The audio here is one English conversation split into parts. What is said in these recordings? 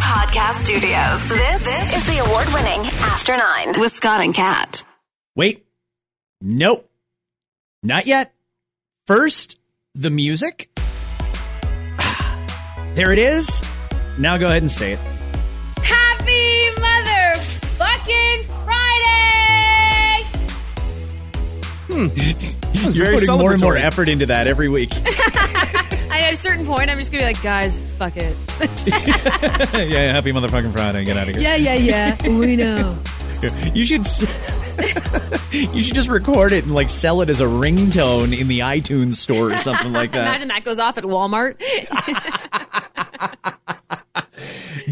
Podcast Studios. This, this is the award winning After Nine with Scott and Kat. Wait. Nope. Not yet. First, the music. There it is. Now go ahead and say it. Happy motherfucking Friday! Hmm. You're very putting more and more effort into that every week. And at a certain point, I'm just gonna be like, guys, fuck it. yeah, happy motherfucking Friday. Get out of here. Yeah, yeah, yeah. We know. You should s- You should just record it and like sell it as a ringtone in the iTunes store or something like that. Imagine that goes off at Walmart.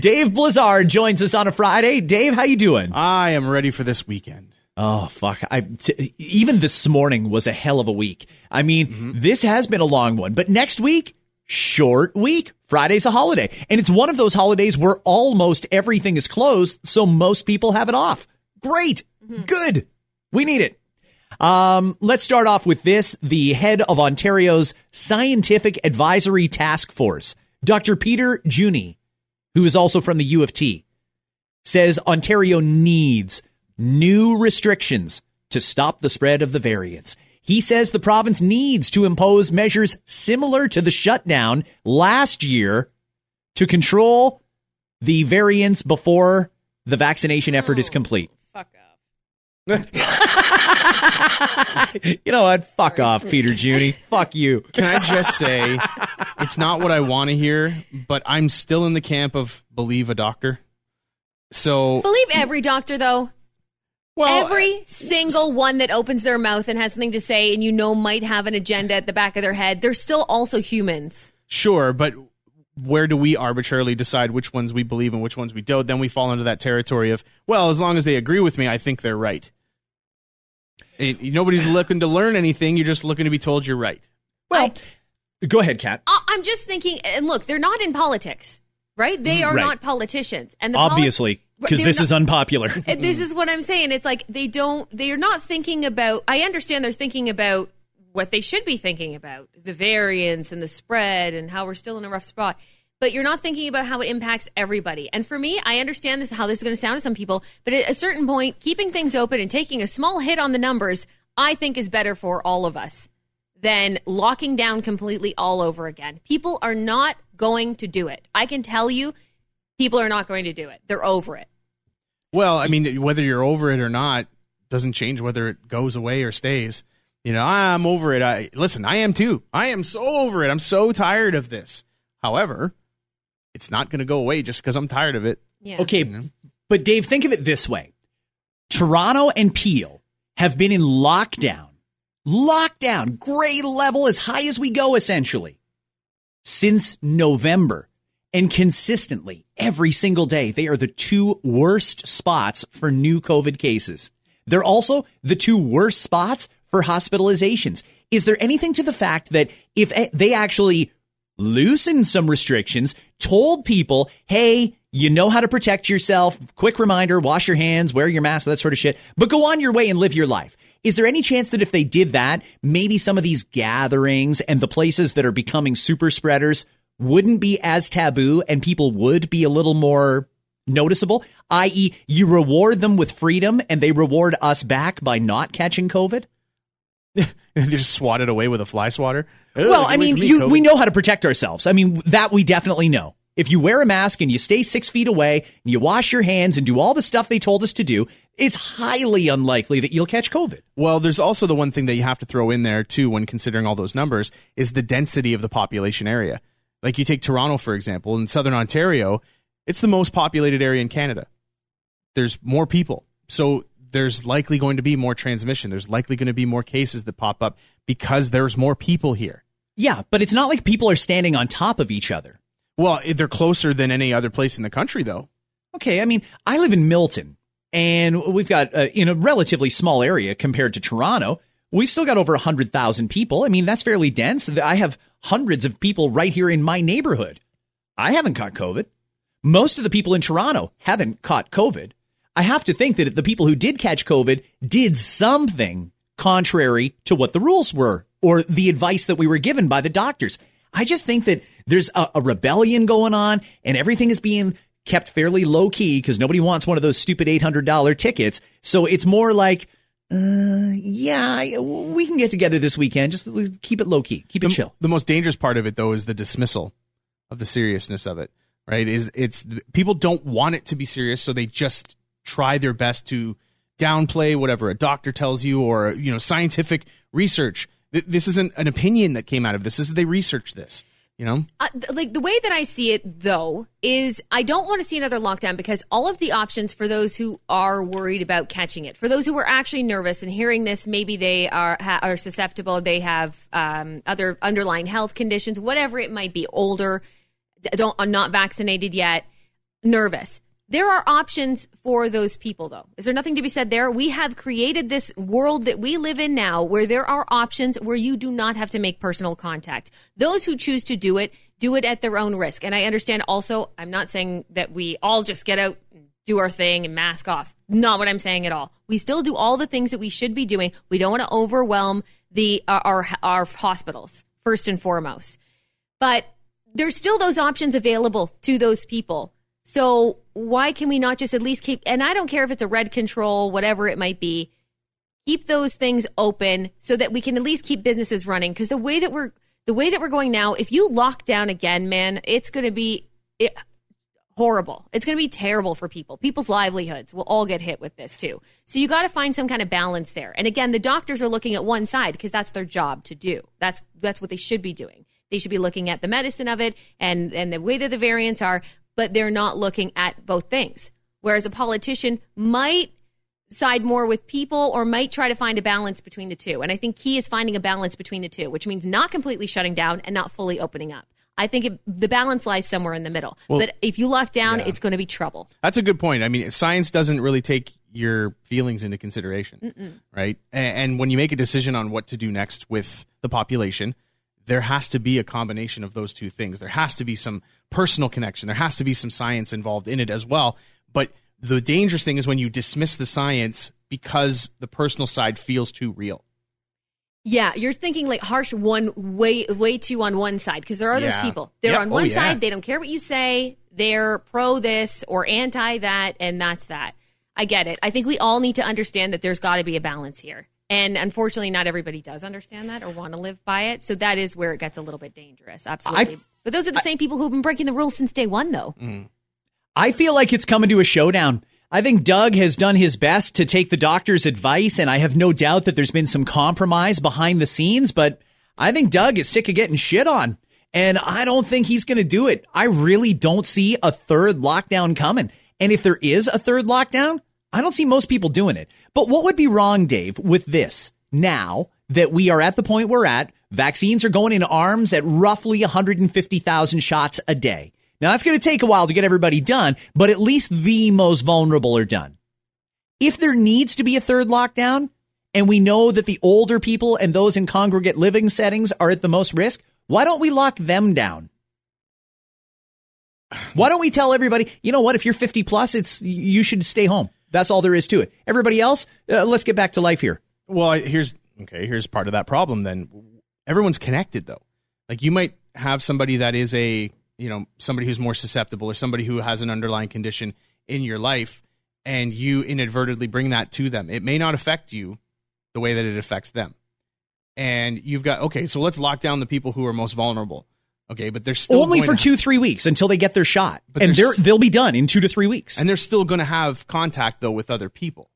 Dave Blizzard joins us on a Friday. Dave, how you doing? I am ready for this weekend. Oh fuck! I t- even this morning was a hell of a week. I mean, mm-hmm. this has been a long one, but next week, short week. Friday's a holiday, and it's one of those holidays where almost everything is closed, so most people have it off. Great, good. We need it. Um, let's start off with this. The head of Ontario's Scientific Advisory Task Force, Dr. Peter Juni, who is also from the U of T, says Ontario needs new restrictions to stop the spread of the variants. He says the province needs to impose measures similar to the shutdown last year to control the variants before the vaccination effort is oh, complete. fuck off. You know what? Fuck off, Peter Juni. Fuck you. Can I just say, it's not what I want to hear, but I'm still in the camp of believe a doctor. So, Believe every doctor, though. Well, every uh, single one that opens their mouth and has something to say and you know might have an agenda at the back of their head, they're still also humans. sure, but where do we arbitrarily decide which ones we believe and which ones we don't? Then we fall into that territory of, well, as long as they agree with me, I think they're right. It- nobody's looking to learn anything. You're just looking to be told you're right. Well, go ahead, Kat. I- I'm just thinking, and look, they're not in politics, right? They mm, are Right. not politicians. And the poli- Obviously, because this not- is unpopular. This is what I'm saying. It's like they don't, they are not thinking about, I understand they're thinking about what they should be thinking about the variance and the spread and how we're still in a rough spot. But you're not thinking about how it impacts everybody. And for me, I understand this, how this is going to sound to some people. But at a certain point, keeping things open and taking a small hit on the numbers, I think is better for all of us than locking down completely all over again. People are not going to do it. I can tell you, people are not going to do it. They're over it. Well, I mean, whether you're over it or not doesn't change whether it goes away or stays. You know, I'm over it. I listen. I am too. I am so over it. I'm so tired of this. However, it's not going to go away just because I'm tired of it. Yeah. Okay, but Dave, think of it this way Toronto and Peel have been in lockdown, lockdown, grade level as high as we go, essentially, since November. And consistently, every single day, they are the two worst spots for new COVID cases. They're also the two worst spots for hospitalizations. Is there anything to the fact that if they actually loosened some restrictions, told people, hey, you know how to protect yourself. Quick reminder, wash your hands, wear your mask, that sort of shit, but go on your way and live your life. Is there any chance that if they did that, maybe some of these gatherings and the places that are becoming super spreaders wouldn't be as taboo and people would be a little more noticeable? I.e., you reward them with freedom and they reward us back by not catching COVID? And just swat it away with a fly swatter. Well, I mean, me, you, we know how to protect ourselves. I mean, that we definitely know. If you wear a mask and you stay six feet away and you wash your hands and do all the stuff they told us to do, it's highly unlikely that you'll catch COVID. Well, there's also the one thing that you have to throw in there too when considering all those numbers is the density of the population area. Like you take Toronto for example, in southern Ontario, it's the most populated area in Canada. There's more people. So there's likely going to be more transmission. There's likely going to be more cases that pop up because there's more people here. Yeah, but it's not like people are standing on top of each other. Well, they're closer than any other place in the country though. Okay, I mean, I live in Milton, and we've got uh, in a relatively small area compared to Toronto. We've still got over 100,000 people. I mean, that's fairly dense. I have hundreds of people right here in my neighborhood. I haven't caught COVID. Most of the people in Toronto haven't caught COVID. I have to think that the people who did catch COVID did something contrary to what the rules were or the advice that we were given by the doctors. I just think that there's a, a rebellion going on and everything is being kept fairly low key because nobody wants one of those stupid $800 tickets. So it's more like, uh, yeah, we can get together this weekend. Just keep it low key, keep it the, chill. The most dangerous part of it, though, is the dismissal of the seriousness of it. Right? Is it's people don't want it to be serious, so they just try their best to downplay whatever a doctor tells you or you know scientific research. This isn't an opinion that came out of this. This is they researched this you know? Uh, like the way that i see it though is i don't want to see another lockdown because all of the options for those who are worried about catching it. For those who are actually nervous and hearing this maybe they are ha- are susceptible they have um, other underlying health conditions whatever it might be older don't not vaccinated yet nervous there are options for those people, though. Is there nothing to be said there? We have created this world that we live in now where there are options where you do not have to make personal contact. Those who choose to do it, do it at their own risk. And I understand also, I'm not saying that we all just get out, do our thing, and mask off. Not what I'm saying at all. We still do all the things that we should be doing. We don't want to overwhelm the uh, our our hospitals first and foremost. But there's still those options available to those people. So why can we not just at least keep, and I don't care if it's a red control, whatever it might be, keep those things open so that we can at least keep businesses running. Because the way that we're, the way that we're going now, if you lock down again, man, it's going to be it, horrible. It's going to be terrible for people. People's livelihoods will all get hit with this too. So you got to find some kind of balance there. And again, the doctors are looking at one side because that's their job to do. That's that's what they should be doing. They should be looking at the medicine of it and and the way that the variants are but they're not looking at both things. Whereas a politician might side more with people or might try to find a balance between the two. And I think key is finding a balance between the two, which means not completely shutting down and not fully opening up. I think it, the balance lies somewhere in the middle. Well, but if you lock down, yeah. it's going to be trouble. That's a good point. I mean, science doesn't really take your feelings into consideration, Mm-mm. right? And, and when you make a decision on what to do next with the population, there has to be a combination of those two things. There has to be some personal connection. There has to be some science involved in it as well. But the dangerous thing is when you dismiss the science because the personal side feels too real. Yeah, you're thinking like harsh one way way too on one side because there are yeah. those people. They're yeah. on oh, one oh, yeah. side, they don't care what you say, they're pro this or anti that and that's that. I get it. I think we all need to understand that there's got to be a balance here. And unfortunately, not everybody does understand that or want to live by it. So that is where it gets a little bit dangerous. Absolutely. I've, but those are the I, same people who've been breaking the rules since day one, though. Mm. I feel like it's coming to a showdown. I think Doug has done his best to take the doctor's advice, and I have no doubt that there's been some compromise behind the scenes, but I think Doug is sick of getting shit on. And I don't think he's going to do it. I really don't see a third lockdown coming. And if there is a third lockdown, I don't see most people doing it. But what would be wrong, Dave, with this now that we are at the point we're at? Vaccines are going in arms at roughly 150,000 shots a day. Now that's going to take a while to get everybody done, but at least the most vulnerable are done. If there needs to be a third lockdown, and we know that the older people and those in congregate living settings are at the most risk, why don't we lock them down? Why don't we tell everybody, you know what, if you're 50 plus, it's you should stay home. That's all there is to it. Everybody else, uh, let's get back to life here. Well, here's okay. Here's part of that problem. Then everyone's connected though. Like you might have somebody that is a you know somebody who's more susceptible or somebody who has an underlying condition in your life, and you inadvertently bring that to them. It may not affect you the way that it affects them. And you've got okay, so let's lock down the people who are most vulnerable. Okay, but they're still only for two, three weeks until they get their shot, and they're, they'll be done in two to three weeks. And they're still going to have contact though with other people.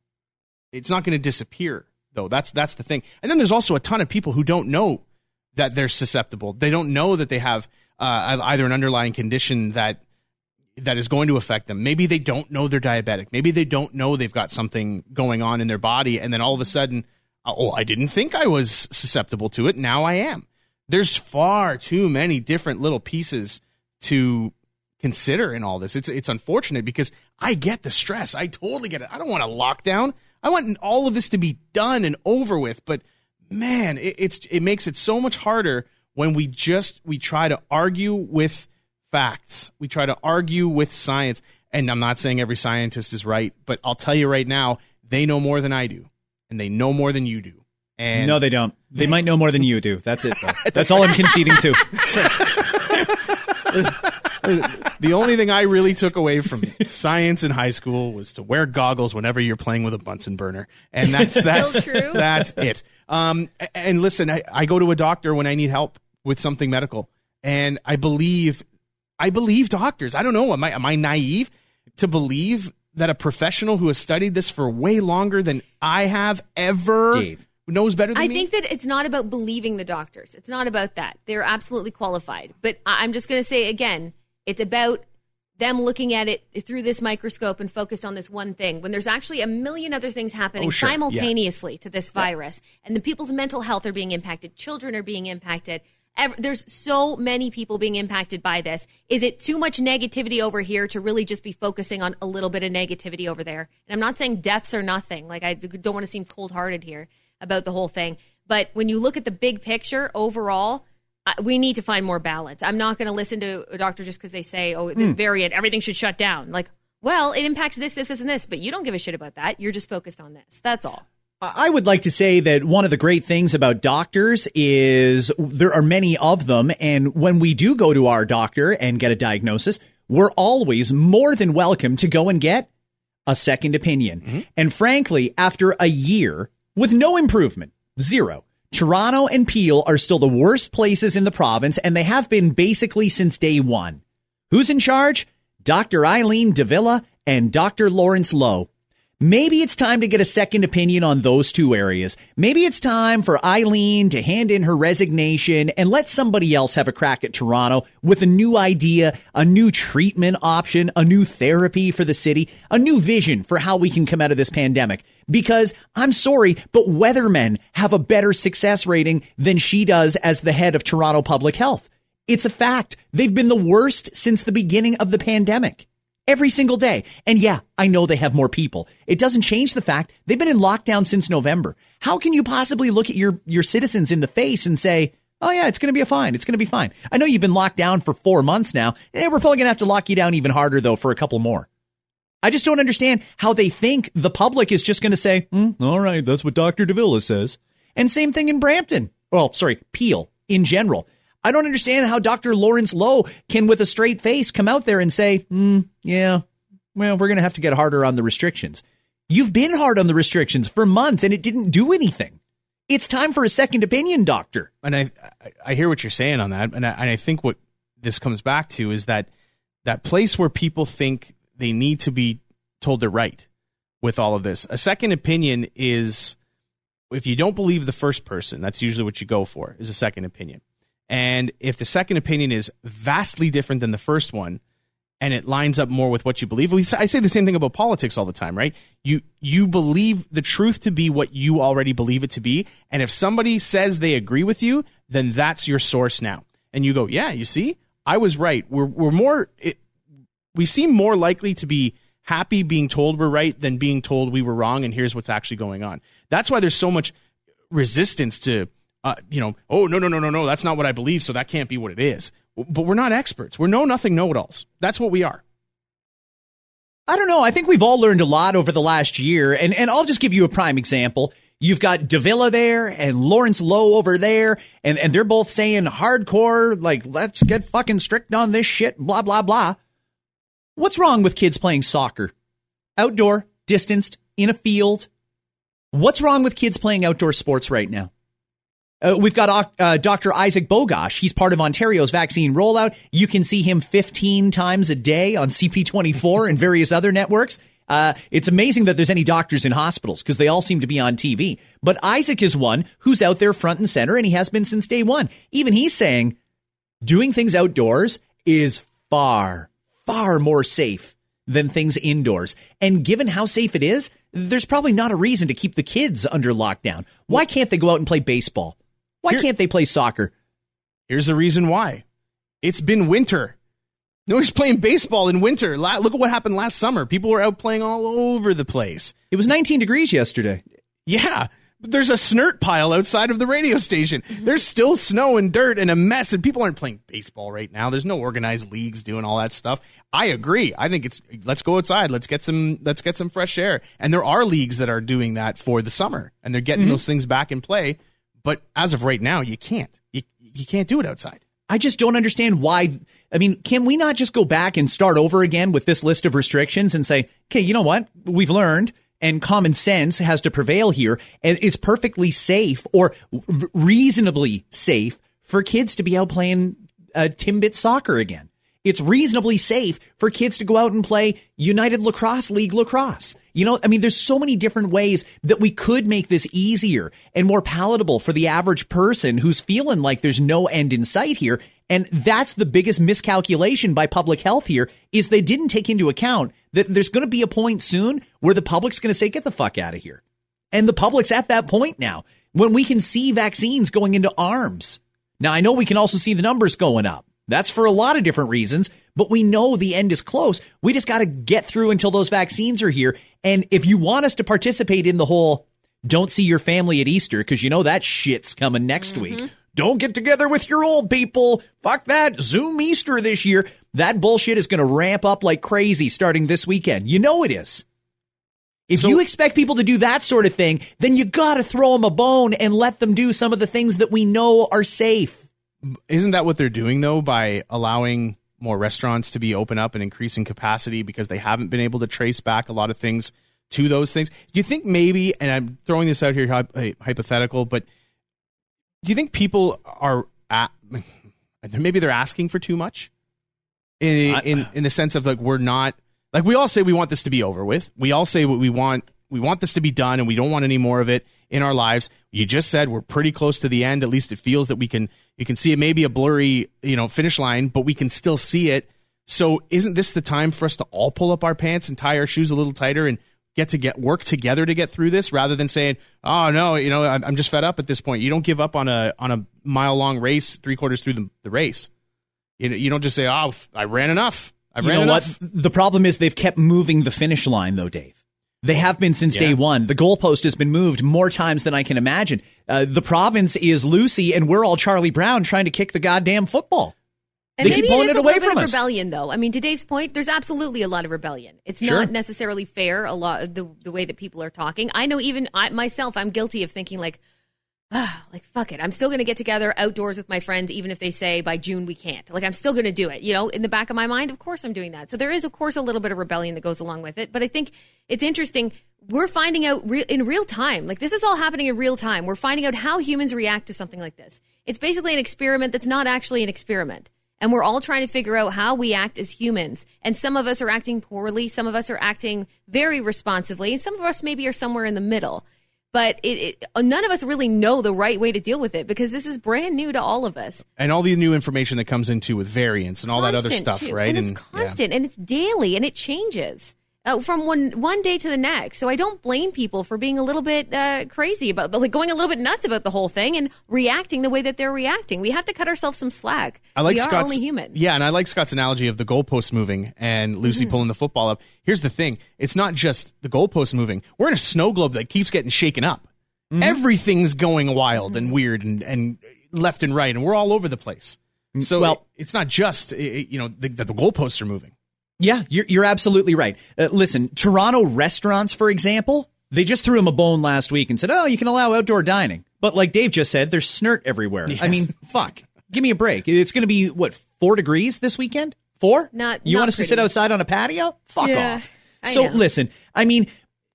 It's not going to disappear though. That's that's the thing. And then there's also a ton of people who don't know that they're susceptible. They don't know that they have uh, either an underlying condition that that is going to affect them. Maybe they don't know they're diabetic. Maybe they don't know they've got something going on in their body, and then all of a sudden, oh, I didn't think I was susceptible to it. Now I am there's far too many different little pieces to consider in all this. It's it's unfortunate because I get the stress. I totally get it. I don't want a lockdown. I want all of this to be done and over with. But man, it, it's it makes it so much harder when we just we try to argue with facts. We try to argue with science. And I'm not saying every scientist is right, but I'll tell you right now, they know more than I do, and they know more than you do. And no, they don't. They might know more than you do. That's it. Though. That's all I'm conceding to. the only thing I really took away from science in high school was to wear goggles whenever you're playing with a Bunsen burner, and that's that's true? that's it. Um, and listen, I, I go to a doctor when I need help with something medical, and I believe, I believe doctors. I don't know. Am I am I naive to believe that a professional who has studied this for way longer than I have ever Dave. knows better than I me? think that it's not about believing the doctors. It's not about that. They're absolutely qualified. But I'm just going to say again, it's about them looking at it through this microscope and focused on this one thing when there's actually a million other things happening Oh, sure. Yeah. simultaneously to this virus. And the people's mental health are being impacted. Children are being impacted. There's so many people being impacted by this. Is it too much negativity over here to really just be focusing on a little bit of negativity over there? And i'm not saying deaths are nothing. Like I don't want to seem cold-hearted here about the whole thing. But when you look at the big picture overall we need to find more balance. I'm not going to listen to a doctor just because they say, "Oh, the hmm. variant, everything should shut down." Like, well, it impacts this, this, this, and this, but you don't give a shit about that. You're just focused on this. That's all. I would like to say that one of the great things about doctors is there are many of them. And when we do go to our doctor and get a diagnosis, we're always more than welcome to go and get a second opinion. Mm-hmm. And frankly, after a year with no improvement, zero, Toronto and Peel are still the worst places in the province, and they have been basically since day one. Who's in charge? Dr. Eileen de Villa and Dr. Lawrence Loh. Maybe it's time to get a second opinion on those two areas. Maybe it's time for Eileen to hand in her resignation and let somebody else have a crack at Toronto with a new idea, a new treatment option, a new therapy for the city, a new vision for how we can come out of this pandemic. Because I'm sorry, but weathermen have a better success rating than she does as the head of Toronto Public Health. It's a fact. They've been the worst since the beginning of the pandemic every single day. And yeah, I know they have more people. It doesn't change the fact they've been in lockdown since November. How can you possibly look at your your citizens in the face and say, "Oh yeah, it's going to be a fine. It's going to be fine." I know you've been locked down for 4 months now. Eh, we're probably going to have to lock you down even harder though for a couple more. I just don't understand how they think the public is just going to say, "Hmm, "All right, that's what Dr. de Villa says." And same thing in Brampton. Well, sorry, Peel in general. I don't understand how Dr. Lawrence Loh can, with a straight face, come out there and say, hmm, yeah, well, we're going to have to get harder on the restrictions. You've been hard on the restrictions for months and it didn't do anything. It's time for a second opinion, doctor. and I I- I hear what you're saying on that, and I, and I think what this comes back to is that that place where people think they need to be told they're right with all of this. A second opinion is if you don't believe the first person, that's usually what you go for is a second opinion. And if the second opinion is vastly different than the first one, and it lines up more with what you believe. I say the same thing about politics all the time, right? You you believe the truth to be what you already believe it to be, and if somebody says they agree with you, then that's your source now. And you go, yeah, you see, I was right. We're we're more it, we seem more likely to be happy being told we're right than being told we were wrong, and here's what's actually going on. That's why there's so much resistance to uh, you know, oh no no no no no, that's not what I believe, so that can't be what it is. But we're not experts. We're know nothing know it alls. That's what we are. I don't know. I think we've all learned a lot over the last year. And, and I'll just give you a prime example. You've got de Villa there and Lawrence Loh over there, and, and they're both saying hardcore, like, let's get fucking strict on this shit, blah, blah, blah. What's wrong with kids playing soccer? Outdoor, distanced, in a field. What's wrong with kids playing outdoor sports right now? Uh, we've got uh, Dr. Isaac Bogoch. He's part of Ontario's vaccine rollout. You can see him 15 times a day on CP24 and various other networks. Uh, it's amazing that there's any doctors in hospitals because they all seem to be on TV. But Isaac is one who's out there front and center, and he has been since day one. Even he's saying doing things outdoors is far, far more safe than things indoors. And given how safe it is, there's probably not a reason to keep the kids under lockdown. Why can't they go out and play baseball? Why Here- can't they play soccer? Here's the reason why. It's been winter. Nobody's playing baseball in winter. La- Look at what happened last summer. People were out playing all over the place. It was 19 degrees yesterday. Yeah, but there's a snert pile outside of the radio station. There's still snow and dirt and a mess, and people aren't playing baseball right now. There's no organized leagues doing all that stuff. I agree. I think it's let's go outside. Let's get some let's get some fresh air. And there are leagues that are doing that for the summer, and they're getting mm-hmm. those things back in play. But as of right now, you can't. You you can't do it outside. I just don't understand why. I mean, can we not just go back and start over again with this list of restrictions and say, okay, you know what? We've learned and common sense has to prevail here. And it's perfectly safe or reasonably safe for kids to be out playing uh, Timbit soccer again. It's reasonably safe for kids to go out and play United Lacrosse League lacrosse. You know, I mean, there's so many different ways that we could make this easier and more palatable for the average person who's feeling like there's no end in sight here. And that's the biggest miscalculation by public health here is they didn't take into account that there's going to be a point soon where the public's going to say, get the fuck out of here. And the public's at that point now when we can see vaccines going into arms. Now, I know we can also see the numbers going up. That's for a lot of different reasons, but we know the end is close. We just got to get through until those vaccines are here. And if you want us to participate in the whole don't see your family at Easter because you know that shit's coming next mm-hmm. week. Don't get together with your old people. Fuck that. Zoom Easter this year. That bullshit is going to ramp up like crazy starting this weekend. You know it is. If so, you expect people to do that sort of thing, then you got to throw them a bone and let them do some of the things that we know are safe. Isn't that what they're doing though by allowing more restaurants to be open up and increasing capacity because they haven't been able to trace back a lot of things to those things? Do you think maybe and I'm throwing this out here hypothetical, but do you think people are at, maybe they're asking for too much in, in in the sense of like we're not like we all say we want this to be over with. We all say what we want. We want this to be done, and we don't want any more of it in our lives. You just said we're pretty close to the end. At least it feels that we can. You can see it. Maybe a blurry, you know, finish line, but we can still see it. So, isn't this the time for us to all pull up our pants and tie our shoes a little tighter and get to get work together to get through this rather than saying, "Oh no, you know, I'm just fed up at this point." You don't give up on a on a mile long race three quarters through the, the race. You know, you don't just say, "Oh, I ran enough." I ran you know enough. what? The problem is they've kept moving the finish line, though, Dave. They have been since yeah. day one. The goalpost has been moved more times than I can imagine. Uh, the province is Lucy, and we're all Charlie Brown trying to kick the goddamn football. And they keep pulling it, it away from us. Rebellion, though. I mean, to Dave's point, there's absolutely a lot of rebellion. It's sure. not necessarily fair. A lot the the way that people are talking. I know even I, myself, I'm guilty of thinking like, Ah, like fuck it. I'm still going to get together outdoors with my friends, even if they say by June we can't. Like I'm still going to do it. You know, in the back of my mind, of course I'm doing that. So there is, of course, a little bit of rebellion that goes along with it. But I think it's interesting. We're finding out re- in real time. Like this is all happening in real time. We're finding out how humans react to something like this. It's basically an experiment that's not actually an experiment. And we're all trying to figure out how we act as humans. And some of us are acting poorly, some of us are acting very responsively, and some of us maybe are somewhere in the middle. But it, it, none of us really know the right way to deal with it because this is brand new to all of us. And all the new information that comes into with variants and all that other stuff, too. right? And, and it's constant yeah. and it's daily and it changes uh, from one one day to the next. So I don't blame people for being a little bit uh, crazy about the, like going a little bit nuts about the whole thing and reacting the way that they're reacting. We have to cut ourselves some slack. I like we Scott's, only human. Yeah, and I like Scott's analogy of the goalpost moving and Lucy mm-hmm. pulling the football up. Here's the thing: it's not just the goalpost moving. We're in a snow globe that keeps getting shaken up. Mm-hmm. Everything's going wild and weird and, and left and right, and we're all over the place. Mm, so well, it, it's not just you know that the, the goalposts are moving. Yeah, you're, you're absolutely right. Uh, listen, Toronto restaurants, for example, they just threw him a bone last week and said, oh, you can allow outdoor dining. But like Dave just said, there's snert everywhere. Yes. I mean, fuck. Give me a break. It's going to be, what, four degrees this weekend? Four? Not. You not want us pretty. to sit outside on a patio? Fuck yeah, off. I so know. listen, I mean,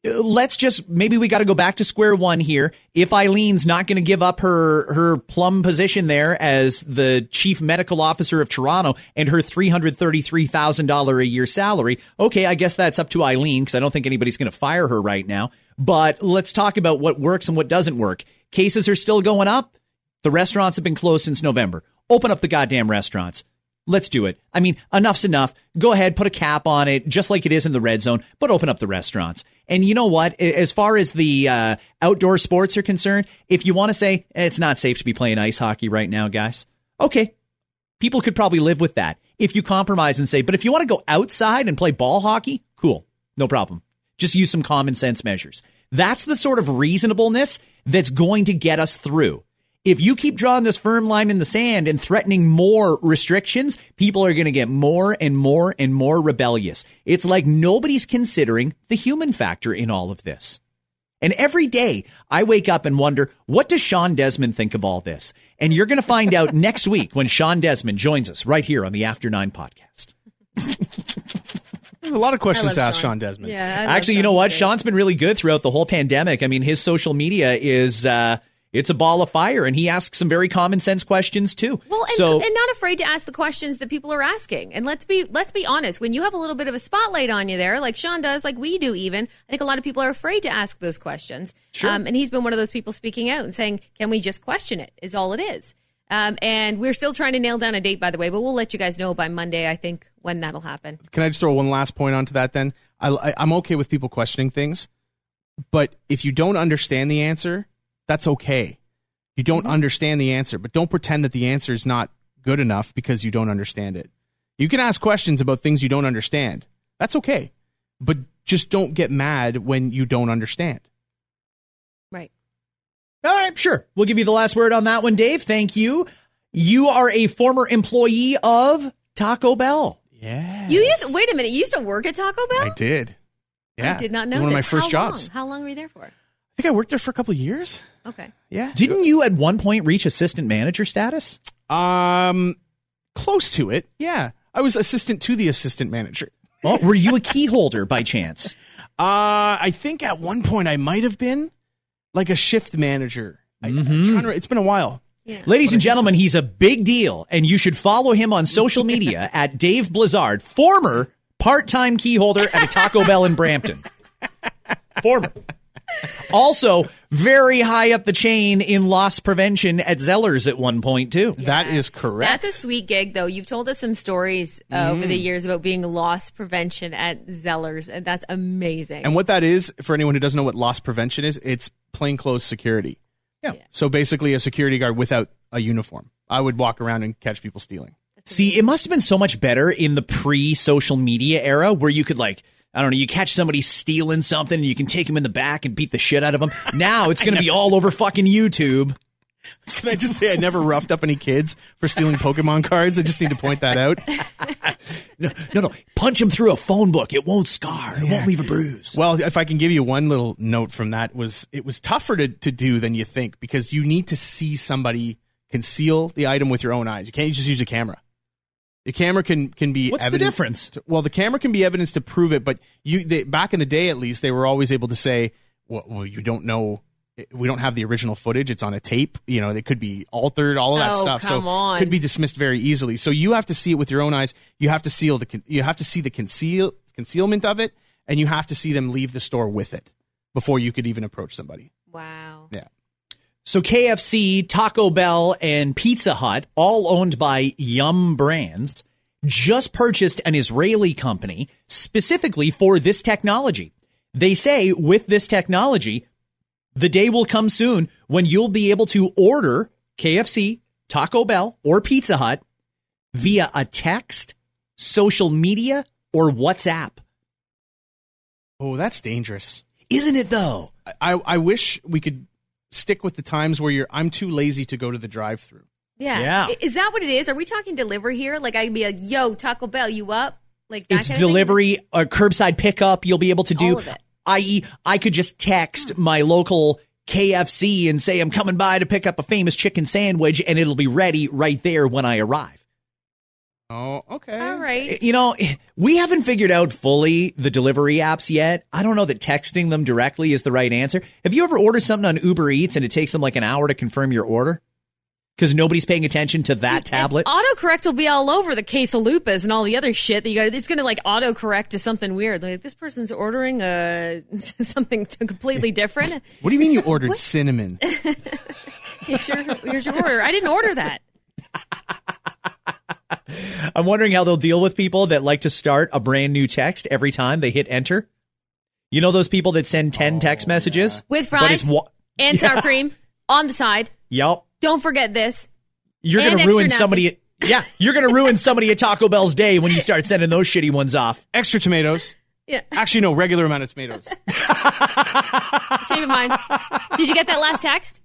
let's just maybe we got to go back to square one here. If Eileen's not going to give up her her plum position there as the chief medical officer of Toronto and her three hundred thirty three thousand dollar a year salary, okay, I guess that's up to Eileen because I don't think anybody's going to fire her right now. But let's talk about what works and what doesn't work. Cases are still going up. The restaurants have been closed since November. Open up the goddamn restaurants. Let's do it. I mean, enough's enough. Go ahead, put a cap on it, just like it is in the red zone, but open up the restaurants. And you know what? As far as the uh, outdoor sports are concerned, if you want to say it's not safe to be playing ice hockey right now, guys, okay, people could probably live with that. If you compromise and say, but if you want to go outside and play ball hockey, cool, no problem. Just use some common sense measures. That's the sort of reasonableness that's going to get us through if you keep drawing this firm line in the sand and threatening more restrictions, people are going to get more and more and more rebellious. It's like nobody's considering the human factor in all of this. And every day I wake up and wonder, what does Sean Desmond think of all this? And you're going to find out next week when Sean Desmond joins us right here on the After Nine podcast. There's a lot of questions to ask Sean. Sean Desmond. Yeah. I love Actually, you know what? He's great. Sean's been really good throughout the whole pandemic. I mean, his social media is, uh, it's a ball of fire and he asks some very common sense questions too. Well, and, so, and not afraid to ask the questions that people are asking. And let's be let's be honest. When you have a little bit of a spotlight on you there, like Sean does, like we do, even I think a lot of people are afraid to ask those questions. Sure. Um, and he's been one of those people speaking out and saying, "Can we just question it?" Is all it is. Um, and we're still trying to nail down a date, by the way, but we'll let you guys know by Monday. I think when that'll happen. Can I just throw one last point onto that then? I, I, I'm okay with people questioning things, but if you don't understand the answer, that's okay. You don't Mm-hmm. understand the answer, but don't pretend that the answer is not good enough because you don't understand it. You can ask questions about things you don't understand. That's okay. But just don't get mad when you don't understand. Right. all right, sure. We'll give you the last word on that one, Dave. Thank you. You are a former employee of Taco Bell. Yeah. You used wait a minute. You used to work at Taco Bell. I did. Yeah. I did not know. One of my first How long? jobs. How long were you there for? I think I worked there for a couple of years. Okay. Yeah. Didn't you at one point reach assistant manager status? Um, close to it. Yeah, I was assistant to the assistant manager. Well, were you a key holder by chance? Uh, I think at one point I might have been like a shift manager. I, I'm to, it's been a while. Yeah. Ladies and gentlemen, he's a big deal, and you should follow him on social media at Dave Blizzard, former part-time key holder at a Taco Bell in Brampton. Former. Also, very high up the chain in loss prevention at Zellers at one point too. That is correct. That's a sweet gig, though. You've told us some stories uh, over Mm. the years about being loss prevention at Zellers, and that's amazing. and what that is for anyone who doesn't know what loss prevention is, it's plainclothes security. Yeah. So basically, a security guard without a uniform. I would walk around and catch people stealing. See, it must have been so much better in the pre-social media era where you could like I don't know, you catch somebody stealing something and you can take them in the back and beat the shit out of them. Now it's going to be all over fucking YouTube. Can I just say I never roughed up any kids for stealing Pokemon cards? I just need to point that out. No, no, no. Punch him through a phone book. It won't scar. It won't leave a bruise. Well, if I can give you one little note from that was it was tougher to, to do than you think because you need to see somebody conceal the item with your own eyes. You can't just use a camera. The camera can can be What's the evidence difference? to- well, the camera can be evidence to prove it, but you they, back in the day at least they were always able to say, well, well, you don't know. We don't have the original footage. It's on a tape. You know, it could be altered. All of that Oh, stuff. come so on. could be dismissed very easily. So you have to see it with your own eyes. You have to seal the you have to see the conceal concealment of it, and you have to see them leave the store with it before you could even approach somebody. wow. Yeah. So KFC, Taco Bell, and Pizza Hut, all owned by Yum Brands, just purchased an Israeli company specifically for this technology. They say with this technology, the day will come soon when you'll be able to order KFC, Taco Bell, or Pizza Hut via a text, social media, or WhatsApp. Oh, that's dangerous. Isn't it though? I, I wish we could stick with the times where you're. I'm too lazy to go to the drive-through. Yeah. Yeah. Is that what it is? Are we talking delivery here? Like I'd be like, "Yo, Taco Bell, you up?" Like that it's kind of delivery or curbside pickup you'll be able to do All i.e i could just text hmm. my local kfc and say i'm coming by to pick up a famous chicken sandwich and it'll be ready right there when i arrive Oh, okay. All right. you know we haven't figured out fully the delivery apps yet i don't know that texting them directly is the right answer have you ever ordered something on uber eats and it takes them like an hour to confirm your order because nobody's paying attention to that tablet And autocorrect will be all over the quesalupas and all the other shit that you got. It's going to like autocorrect to something weird. Like this person's ordering uh, something completely different. What do you mean you ordered cinnamon? Here's your, here's your order. I didn't order that. I'm wondering how they'll deal with people that like to start a brand new text every time they hit enter you know those people that send 10 text messages With fries wa- and sour cream on the side. Yep. Don't forget this. You're going to extra ruin napkin. somebody. Yeah, you're going to ruin somebody at Taco Bell's day when you start sending those shitty ones off. Extra tomatoes. Yeah. Actually, no, regular amount of tomatoes. Change of mind. Did you get that last text?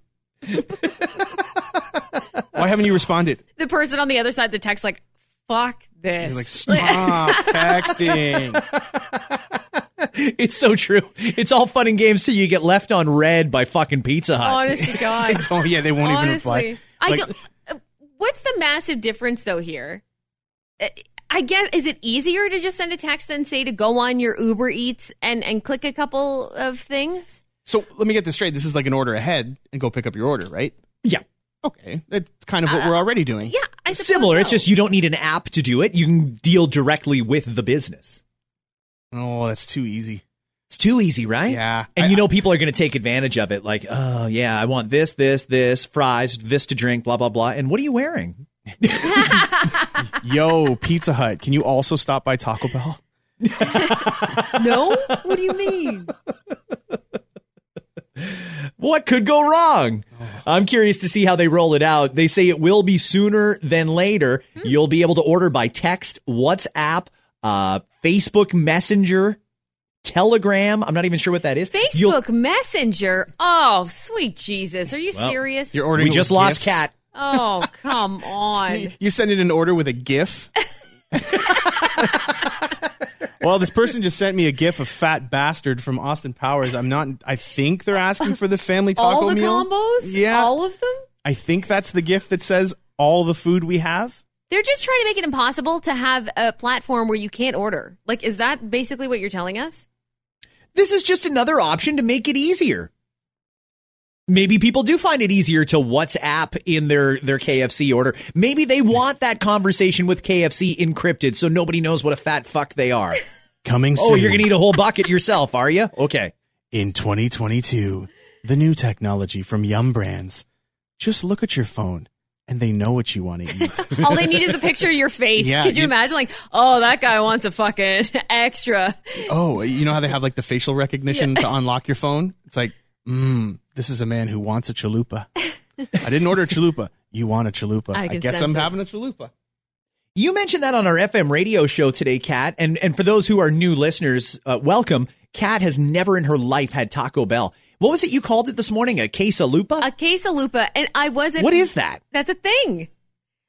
Why haven't you responded? The person on the other side of the text, like, fuck this. You're like, stop texting. it's so true. It's all fun and games till you get left on red by fucking Pizza Hut. Honestly, to God. Oh yeah, they won't even reply. Honestly, I Like- don't. uh, What's the massive difference though here? Uh, I guess Is it easier to just send a text than say to go on your Uber Eats and and click a couple of things? So let me get this straight. This is like an order ahead and go pick up your order, right? yeah. Okay, that's kind of what we're uh, already doing. Yeah, I suppose Similar. It's just you don't need an app to do it. You can deal directly with the business. Oh, that's too easy. It's too easy, right? Yeah. And I- you know people are going to take advantage of it. Like, oh yeah, I want this, this, this, fries, this to drink, blah blah blah. And what are you wearing? Yo, Pizza Hut, can you also stop by Taco Bell? no. What do you mean? What could go wrong? I'm curious to see how they roll it out. They say it will be sooner than later. You'll be able to order by text, WhatsApp, uh, Facebook Messenger, Telegram. I'm not even sure what that is. You'll- Facebook Messenger. Oh, sweet Jesus! Are you serious? You're ordering. we just with lost gifts? Cat. Oh, come on. You're sending an order with a GIF. well, this person just sent me a GIF of fat bastard from Austin Powers. I'm not. I think they're asking for the family taco All the meal. combos? Yeah. All of them? I think that's the GIF that says all the food we have. They're just trying to make it impossible to have a platform where you can't order. Like, is that basically what you're telling us? This is just another option to make it easier. Maybe people do find it easier to WhatsApp in their, their KFC order. Maybe they want that conversation with KFC encrypted so nobody knows what a fat fuck they are. Coming soon. Oh, you're going to eat a whole bucket yourself, are you? Okay. in 2022. The new technology from Yum Brands. Just look at your phone, and they know what you want to eat. All they need is a picture of your face. Yeah, Could you, you- imagine, like, oh, that guy wants a fucking extra? oh, you know how they have like the facial recognition to unlock your phone? It's like, mmm, this is a man who wants a chalupa. I didn't order a chalupa. You want a chalupa. I I, guess I'm it. having a chalupa. You mentioned that on our FM radio show today, Kat. And, and for those who are new listeners, uh, welcome. Kat has never in her life had Taco Bell. What was it you called it this morning? A quesalupa? A quesalupa, and I wasn't. what is that? That's a thing.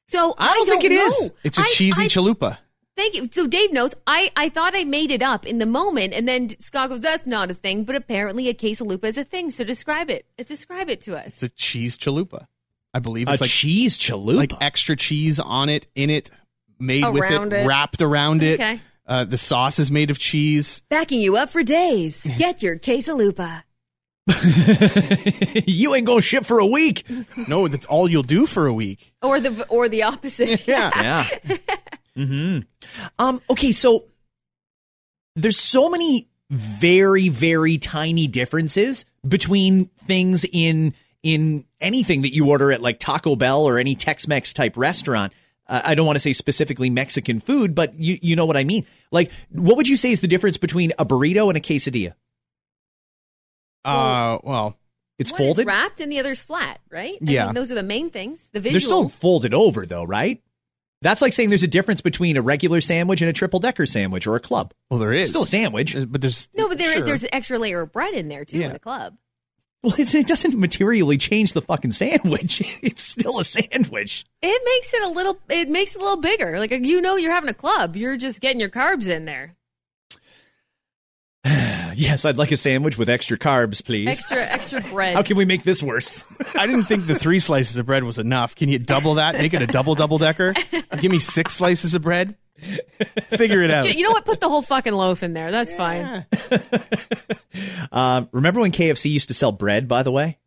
So I don't think it know. is. It's a I- cheesy I- chalupa. Thank you. So Dave knows. I, I thought I made it up in the moment, and then Scott goes, "That's not a thing." But apparently, a quesalupa is a thing. So describe it. Describe it to us. It's a cheese chalupa. I believe A it's like cheese chalupa. like extra cheese on it, in it, made with it, it. wrapped around it. Okay. Uh, the sauce is made of cheese. Backing you up for days. Get your quesalupa. you ain't going to ship for a week. No, that's all you'll do for a week. Or the or the opposite. Yeah. Yeah. hmm Um, okay, so there's so many very, very tiny differences between things in in anything that you order at like Taco Bell or any Tex-Mex type restaurant. Uh, I don't want to say specifically Mexican food, but you you know what I mean. Like, what would you say is the difference between a burrito and a quesadilla? Uh, well, It's One is folded. wrapped and the other's flat, right? I Yeah. mean, those are the main things. The visuals. They're still folded over though, right? That's like saying there's a difference between a regular sandwich and a triple decker sandwich or a club. well, there is It's still a sandwich. Uh, but there's no, but there is sure. there's an extra layer of bread in there too Yeah. in the club. Well, it's, it doesn't materially change the fucking sandwich. It's still a sandwich. It makes it a little. It makes it a little bigger. Like you know, you're having a club. You're just getting your carbs in there. Yes, I'd like a sandwich with extra carbs, please. Extra extra bread. How can we make this worse? I didn't think the three slices of bread was enough. Can you double that? Make it a double double decker? Give me six slices of bread. Figure it out. You know what? Put the whole fucking loaf in there. That's fine. Uh, remember when KFC used to sell bread? By the way,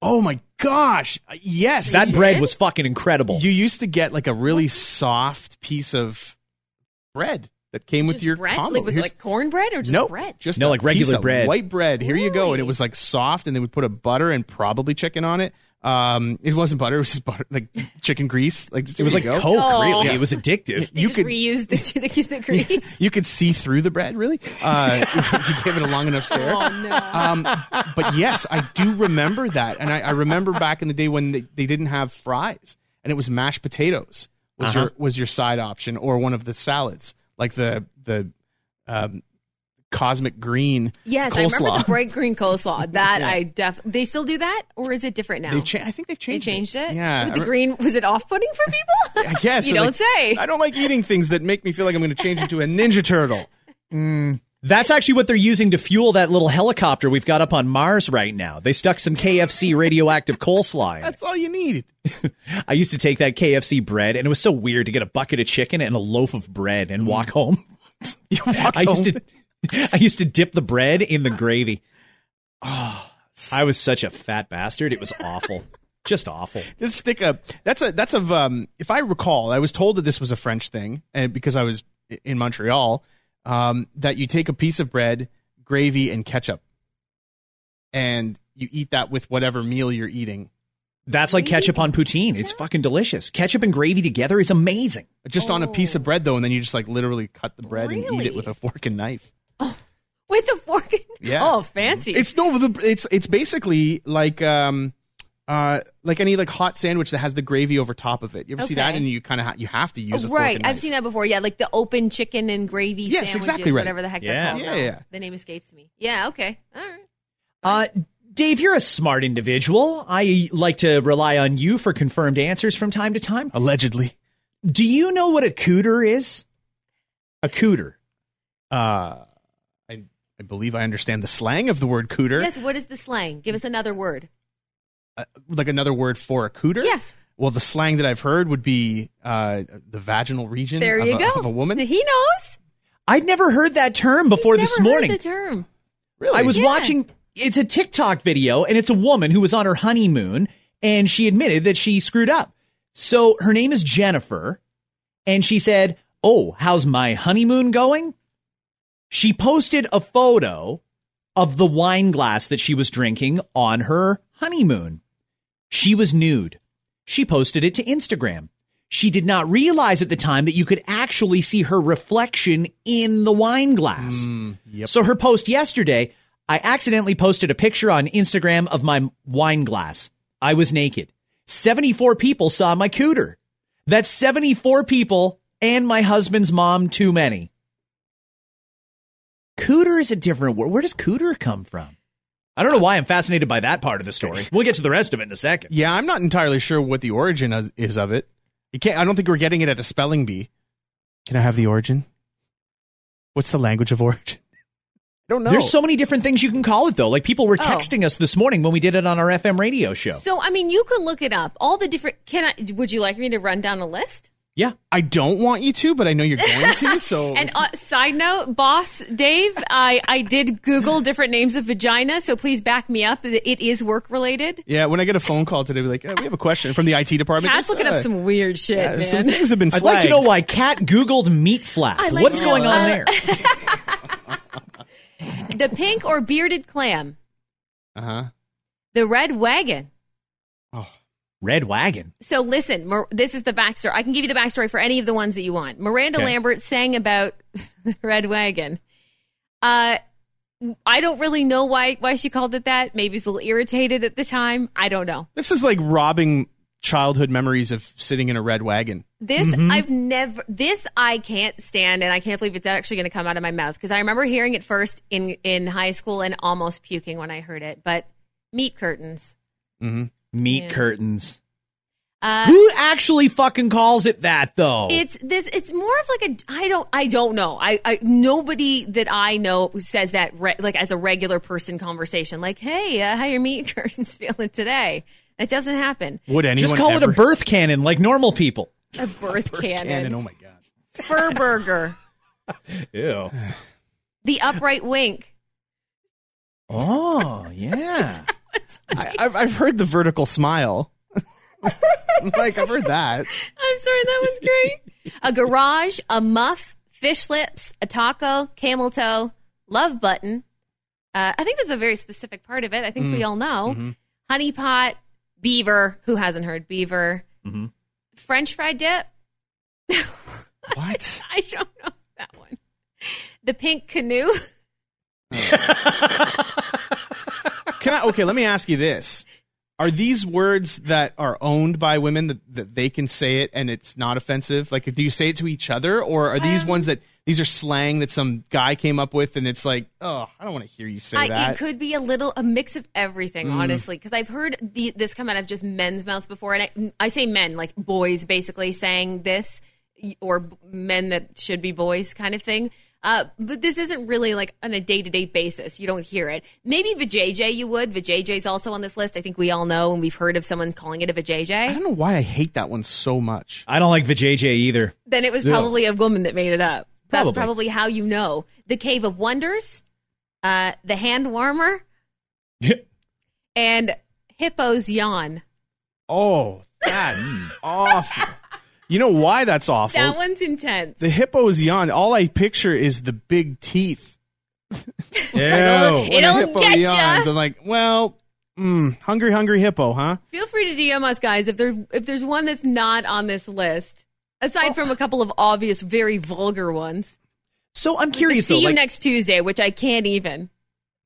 Oh my gosh! Yes, that You bread did? was fucking incredible. You used to get like a really soft piece of bread that came with your bread. combo. Like, was it Here's- like cornbread or just Nope, bread? just No, a like regular piece of bread. white bread. Here you go, and it was like soft, and they would put a butter and probably chicken on it. Um, it wasn't butter; it was just butter, like chicken grease. Like it was like go. Coke, Oh. really. It was addictive. They you just could- reuse the the, the grease. You could see through the bread, really, uh, if you gave it a long enough stare. oh no! Um, but yes, I do remember that, and I, I remember back in the day when they, they didn't have fries, and it was mashed potatoes was Uh-huh. your was your side option, or one of the salads, like the the um, cosmic green. yes, I remember the bright green coleslaw. That Yeah. I def. They still do that, or is it different now? They've cha- I think they've changed. They changed. changed it. Yeah, With the green, was it off-putting for people? I guess you so, don't like, say. I don't like eating things that make me feel like I'm going to change into a ninja turtle. That's actually what they're using to fuel that little helicopter we've got up on Mars right now. They stuck some KFC radioactive coleslaw in it. That's all you need. I used to take that KFC bread, and it was so weird to get a bucket of chicken and a loaf of bread and walk home. You walk I used home. to, I used to dip the bread in the gravy. Oh, I was such a fat bastard. It was awful, just awful. just stick a that's a that's a. um if I recall, I was told that this was a French thing, and because I was in Montreal, um, that you take a piece of bread, gravy, and ketchup, and you eat that with whatever meal you're eating. That's like ketchup on poutine. It's fucking delicious. Ketchup and gravy together is amazing. Just on a piece of bread though, and then you just like literally cut the bread and eat Really? it with a fork and knife. Oh. With a fork. and- Yeah. Oh, fancy. It's no, the it's it's basically like um uh like any like hot sandwich that has the gravy over top of it. You ever see that? And you kind of ha- you have to use a Oh, fork right. and I've seen that before. Yeah, like the open chicken and gravy Yes, sandwiches, exactly right. whatever the heck Yeah. they're called. Yeah, now. yeah. The name escapes me. Yeah, okay. All right. Uh, Dave, you're a smart individual. I like to rely on you for confirmed answers from time to time. Allegedly. Do you know what a cooter is? A cooter. Uh, I I believe I understand the slang of the word cooter. Yes, what is the slang? Give us another word. Uh, like another word for a cooter. Yes. Well, the slang that I've heard would be uh, the vaginal region. There of you a, go. Of a woman. He knows. I'd never heard that term before He's this never heard morning. the term. Really? I was Yeah. watching it's a TikTok video and it's a woman who was on her honeymoon and she admitted that she screwed up. So her name is Jennifer and she said, "Oh, how's my honeymoon going?" She posted a photo of the wine glass that she was drinking on her honeymoon. She was nude. She posted it to Instagram. She did not realize at the time that you could actually see her reflection in the wine glass. Mm, yep. So her post yesterday, I accidentally posted a picture on Instagram of my wine glass. I was naked. 74 people saw my cooter. That's 74 people and my husband's mom too many. Cooter is a different word. Where does cooter come from? I don't know why I'm fascinated by that part of the story. We'll get to the rest of it in a second. Yeah, I'm not entirely sure what the origin is, is of it. You can't. I don't think we're getting it at a spelling bee. Can I have the origin? What's the language of origin? I don't know. There's so many different things you can call it though. Like people were Oh. texting us this morning when we did it on our FM radio show. So, I mean, you can look it up. All the different. Can I? Would you like me to run down a list? Yeah. I don't want you to, but I know you're going to. So And uh, side note, boss Dave, I I did Google different names of vagina, so please back me up. It is work related. yeah, when I get a phone call today, be like, "Eh, we have a question from the IT department. Cat's Just, looking uh, up some weird shit, yeah, man. some things have been. I'd like to know why Cat Googled meat flap. Like What's to know, going on uh, there? the pink or bearded clam, Uh huh. the red wagon. Red wagon. So listen, Mir- this is the backstory. I can give you the backstory for any of the ones that you want. Miranda Okay. Lambert sang about red wagon. Uh, I don't really know why why she called it that. Maybe it's a little irritated at the time. I don't know. This is like robbing childhood memories of sitting in a red wagon. This Mm-hmm. I've never. This I can't stand, and I can't believe it's actually going to come out of my mouth because I remember hearing it first in in high school and almost puking when I heard it. But meat curtains. Meat Yeah. curtains. Uh, Who actually fucking calls it that though? It's this. It's more of like a. I don't. I don't know. I. I nobody that I know says that re, like as a regular person conversation. Like, hey, uh, how your meat curtains feeling today? It doesn't happen. Would anyone Just call it a birth cannon like normal people. A birth, cannon, cannon? Oh my god. fur burger, Ew. the upright wink. Oh, yeah. I, I've I've heard the vertical smile. like I've heard that. I'm sorry, that one's great. a garage, a muff, fish lips, a taco, camel toe, love button. Uh, I think that's a very specific part of it. I think we mm. all know. Mm-hmm. Honey pot, beaver. Who hasn't heard beaver? Mm-hmm. French fry dip. What? I don't know that one. The pink canoe. Oh. Can I? Okay, let me ask you this: Are these words that are owned by women that, that they can say it and it's not offensive? Like, do you say it to each other, or are these Um, ones that these are slang that some guy came up with and it's like, oh, I don't want to hear you say I, that. it could be a little a mix of everything, honestly, because I've heard the, this come out of just men's mouths before, and I, I say men like boys, basically saying this, or men that should be boys, kind of thing. Uh, but this isn't really like on a day to day basis. You don't hear it. Maybe vajayjay you would. Vajayjay's also on this list. I think we all know and we've heard of someone calling it a I I don't know why I hate that one so much. I don't like vajayjay either. Then it was probably a woman that made it up. That's Probably. probably how you know. The Cave of Wonders, uh, the hand warmer, and Hippo's yawn. Oh, that's awful. You know why that's awful? That one's intense. the hippo's yawn. All I picture is the big teeth. Ew. It'll When a hippo get yawns. I'm like, well, mm, hungry, hungry hippo, huh? Feel free to DM us, guys, if there's if there's one that's not on this list, aside Oh. from a couple of obvious, very vulgar ones. So I'm curious See though. you like- next Tuesday, which I can't even.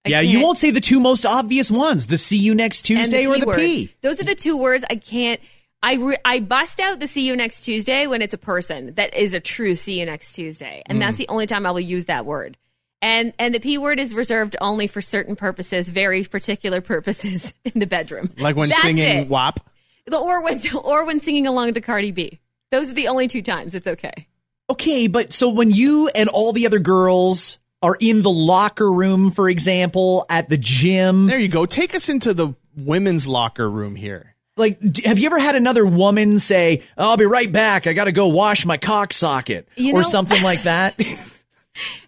I yeah, you can't- won't say the two most obvious ones: the "see you next and Tuesday" or the word. "p." Those are the two words I can't. I re- I bust out the "see you next Tuesday" when it's a person that is a true "see you next Tuesday," and Mm. that's the only time I will use that word. And and the p word is reserved only for certain purposes, very particular purposes in the bedroom. Like when That's singing it. WAP. The or when or when singing along to Cardi B. Those are the only two times it's okay. Okay, but so when you and all the other girls are in the locker room, for example, at the gym, There you go. Take us into the women's locker room here. Like, have you ever had another woman say, "I'll be right back. I got to go wash my cock socket" You or know- something like that?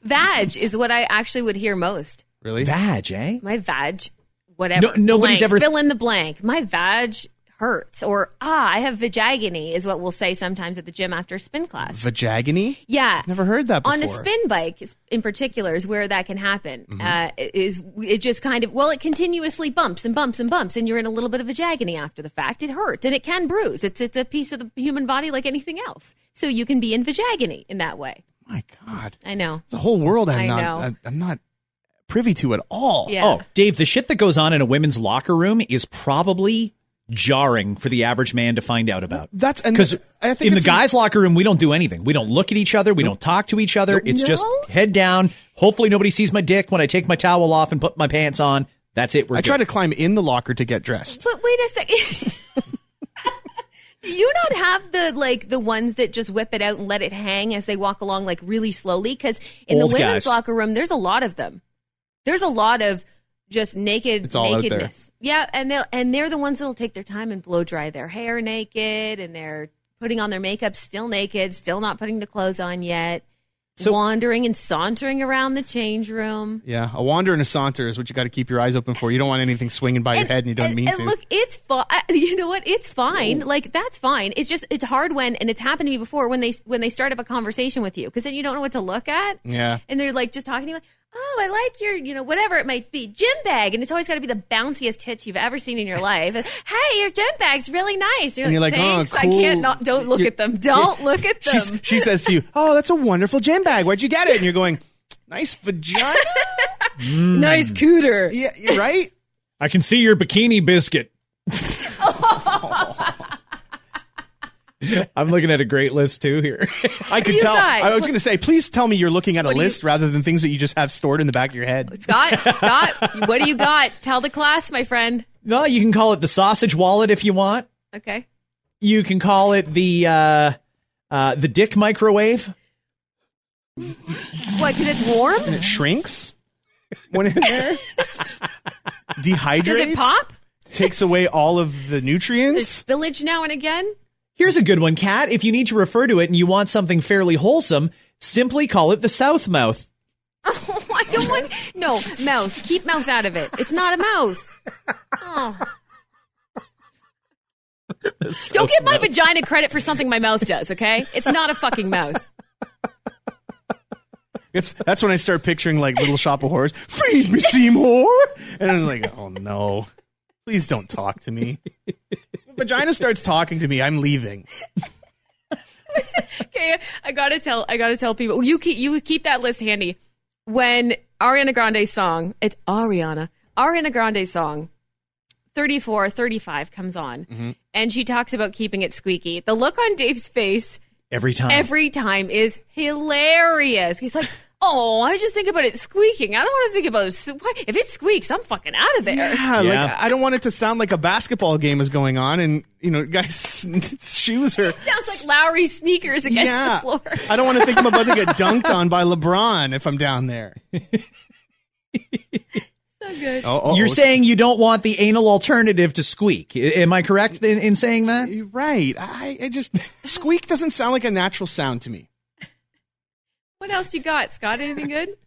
Vag is what I actually would hear most. Really? Vag, eh? My vag, whatever. No- nobody's blank, ever- fill in the blank. My vag hurts, or ah, I have vagagony is what we'll say sometimes at the gym after spin class. Vagagony? yeah, Never heard that before. on a spin bike in particular is where that can happen. Mm-hmm. Uh, is it just kind of well, it continuously bumps and bumps and bumps, and you're in a little bit of vagagony after the fact. It hurts and it can bruise. It's it's a piece of the human body like anything else. So you can be in vagagony in that way. My God. I know. It's a whole world I'm I not know. I, I'm not privy to at all. Yeah. Oh, Dave, the shit that goes on in a women's locker room is probably jarring for the average man to find out about. That's Because I think in the it's- guys' locker room, we don't do anything. We don't look at each other. We don't talk to each other. It's just head down. Hopefully, nobody sees my dick when I take my towel off and put my pants on. That's it. We're I good. try to climb in the locker to get dressed. But wait a second. Do you not have the like the ones that just whip it out and let it hang as they walk along like really slowly? Because in Old the women's guys. locker room, there's a lot of them. There's a lot of just naked It's all nakedness. Yeah, and they and they're the ones that'll take their time and blow dry their hair naked, and they're putting on their makeup still naked, still not putting the clothes on yet. So- wandering and sauntering around the change room. Yeah, a wander and a saunter is what you got to keep your eyes open for. You don't want anything swinging by your head, and you don't and, mean and to. Look, it's fine. You know what? It's fine. Like that's fine. It's just it's hard when and it's happened to me before when they when they start up a conversation with you because then you don't know what to look at. Yeah. And they're like just talking to you like, oh, I like your you know whatever it might be gym bag, and it's always got to be the bounciest hits you've ever seen in your life. hey, your gym bag's really nice. You're, And you're like, like, oh, thanks. I can't not. Don't look You- at them. Don't look at them. She's, she says to you, "Oh, that's a wonderful gym bag. Where'd you get it?" And you're going, "Nice vagina." nice cooter. yeah, you're right. I can see your bikini biscuit. Oh, I'm looking at a great list too here. I could tell. got? I was going to say, please tell me you're looking at a What do you- list rather than things that you just have stored in the back of your head. Scott, Scott, what do you got? Tell the class, my friend. no, you can call it the sausage wallet if you want. Okay. You can call it the uh, uh, the dick microwave. What? Because it's warm. And it shrinks when in there. Dehydrates. Does it pop? Takes away all of the There's nutrients. spillage now and again. Here's a good one, Kat. If you need to refer to it and you want something fairly wholesome, simply call it the South Mouth. Oh, I don't want. No, mouth. Keep mouth out of it. It's not a mouth. Oh. Don't give my vagina credit for something my mouth does, okay? It's not a fucking mouth. It's, that's when I start picturing like Little Shop of Horrors. Feed me, Seymour. And I'm like, oh no, please don't talk to me. When vagina starts talking to me, I'm leaving. Okay, I gotta tell. I gotta tell people. You keep you keep that list handy. When Ariana Grande's song, it's Ariana. Ariana Grande's song, 34, 35 comes on, mm-hmm. and she talks about keeping it squeaky. The look on Dave's face Every time. every time is hilarious. He's like, Oh, I just think about it squeaking. I don't want to think about it. If it squeaks, I'm fucking out of there. Yeah, Yeah. like I don't want it to sound like a basketball game is going on, and you know, guys' shoes are. Sounds like Lowry's sneakers against yeah, the floor. I don't want to think I'm about to get dunked on by LeBron if I'm down there. So good. Oh, You're saying you don't want the anal alternative to squeak. Am I correct in, in saying that? right? I, I just squeak doesn't sound like a natural sound to me. What else you got, Scott? Anything good?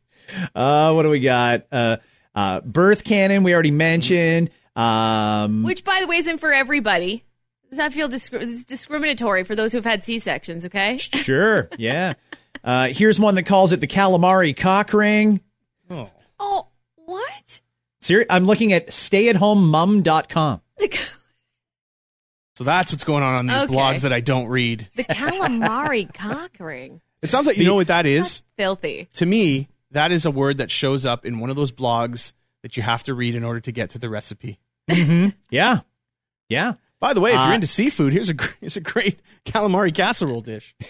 Uh, what do we got? Uh, uh, birth canon, we already mentioned. Um, Which, by the way, isn't for everybody. Does that feel discri- it's discriminatory for those who've had C sections? Okay. sure. Yeah. Uh, here's one that calls it the calamari cock ring. Oh, what? Seri- I'm looking at stayatHomeMum.com. The, So that's what's going on on these Okay. blogs that I don't read. the calamari cock ring. It sounds like you know what that is. Filthy. To me, that is a word that shows up in one of those blogs that you have to read in order to get to the recipe. Yeah. Yeah. By the way, if Uh, you're into seafood, here's a here's a great calamari casserole dish.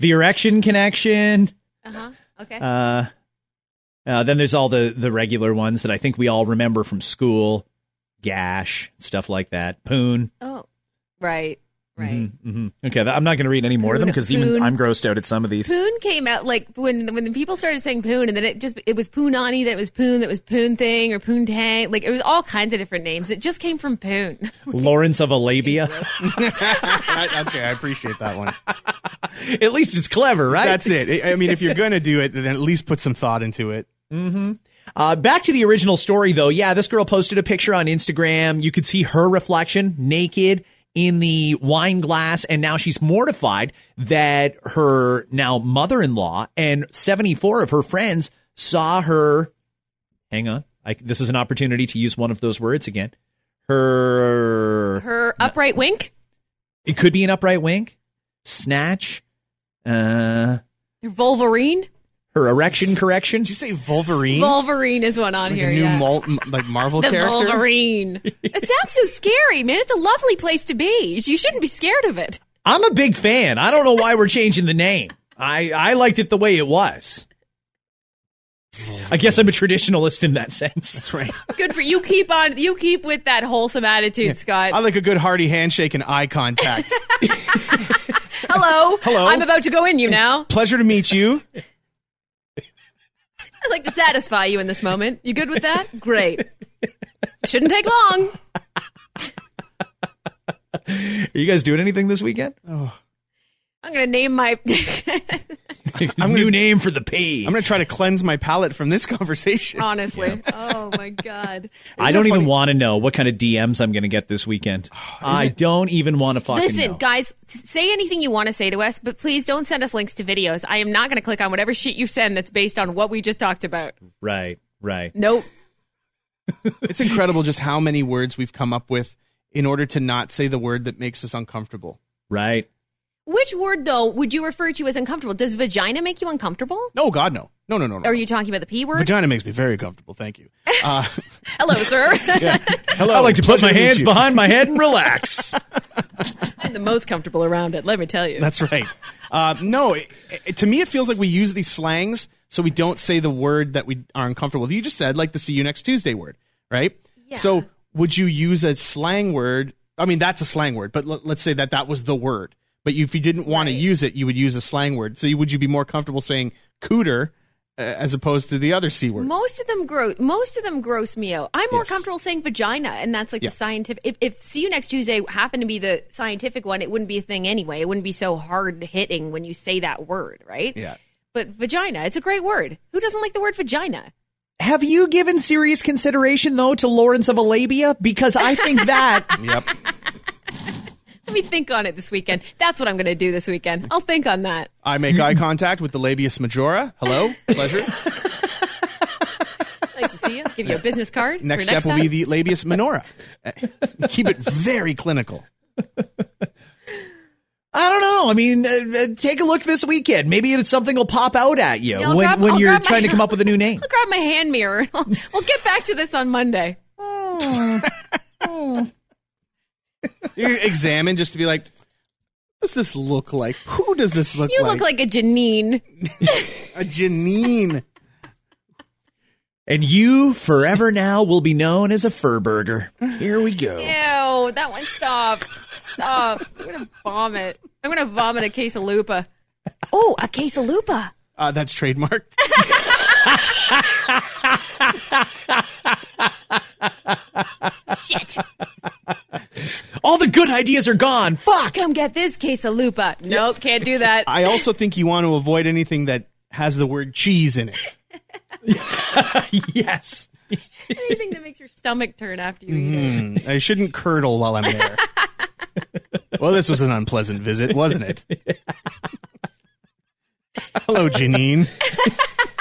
The erection connection. Uh huh. Okay. Uh, uh, then there's all the, the regular ones that I think we all remember from school. Gash, stuff like that. Poon. oh, right. Right. hmm Okay, that, I'm not going to read any more of them because even. I'm grossed out at some of these. Poon came out like when when the people started saying poon, and then it just it was poonani, that was poon, that was poon thing or poon tang. Like it was all kinds of different names. It just came from poon. Lawrence of Alabia. I- okay, I appreciate that one. at least it's clever, right? That's it. I I mean, if you're gonna do it, then at least put some thought into it. Uh, back to the original story, though. Yeah, this girl posted a picture on Instagram. You could see her reflection naked in the wine glass, and now she's mortified that her now mother in law and 74 of her friends saw her. Hang on. I, this is an opportunity to use one of those words again. Her. Her upright wink, It could be an upright wink, snatch, uh, her Wolverine. Her erection correction. Did you say Wolverine? Wolverine is one on like here. a new yeah. mul- m- like Marvel the character. Wolverine. it sounds so scary, man. It's a lovely place to be. You shouldn't be scared of it. I'm a big fan. I don't know why we're changing the name. I, I liked it the way it was. I guess I'm a traditionalist in that sense. That's right. Good for you. Keep on. You keep with that wholesome attitude, Scott. I like a good hearty handshake and eye contact. Hello. Hello. I'm about to go in you now. Pleasure to meet you. I'd like to satisfy you in this moment. You good with that? Great. Shouldn't take long. Are you guys doing anything this weekend? Oh. I'm going to name my. New name for the page. I'm gonna try to cleanse my palate from this conversation. Honestly. Oh my God. I don't even want to know what kind of DMs I'm going to get this weekend. I don't even want to fucking Listen, know. guys, say anything you want to say to us, but please don't send us links to videos. I am not going to click on whatever shit you send that's based on what we just talked about. Right, right. Nope. It's incredible just how many words we've come up with in order to not say the word that makes us uncomfortable. Right. Which word, though, would you refer to as uncomfortable? Does vagina make you uncomfortable? No, God, no, no, no, no, no. Are you talking about the P word? Vagina makes me very comfortable. Thank you. Uh, Hello, sir. hello. I like to put my meet hands you. behind my head and relax. I'm the most comfortable around it, let me tell you. That's right. Uh, no, it, it- to me, it feels like we use these slangs so we don't say the word that we are uncomfortable with. You just said like the "see you next Tuesday" word, right? Yeah. So would you use a slang word? I mean, that's a slang word, but l- let's say that that was the word. But if you didn't want Right. to use it, you would use a slang word. So would you be more comfortable saying "cooter" uh, as opposed to the other c word? Most of them gross. Most of them gross me out. I'm more Yes. comfortable saying vagina, and that's like Yeah. the scientific. If, if see you next Tuesday happened to be the scientific one, it wouldn't be a thing anyway. It wouldn't be so hard hitting when you say that word, right? Yeah. But vagina, it's a great word. Who doesn't like the word vagina? Have you given serious consideration, though, to Lawrence of Arabia? Because I think that Yep. Let me think on it this weekend. That's what I'm going to do this weekend. I'll think on that. I make eye contact with the labius majora. Hello, pleasure. Nice to see you. Give you a business card. Next next step will be the labius minora. Uh, Keep it very clinical. I don't know. I mean, uh, uh, take a look this weekend. Maybe it's something will pop out at you Yeah, when, grab- when I'll you're grab my- trying to come up with a new name. I'll grab my hand mirror. we'll get back to this on Monday. You examine just to be like, what does this look like? Who does this look You like? You look like a Janine. a Janine. And you forever now will be known as a fur burger. Here we go. Ew, that one stop. Stop. I'm gonna vomit. I'm gonna vomit a case of lupa. Oh, a case of lupa. Uh, that's trademarked. Shit. All the good ideas are gone. Fuck. Come get this case of lupa. Nope, can't do that. I also think you want to avoid anything that has the word cheese in it. yes. Anything that makes your stomach turn after you eat it. Mm, I shouldn't curdle while I'm there. well, this was an unpleasant visit, wasn't it? Hello, Janine.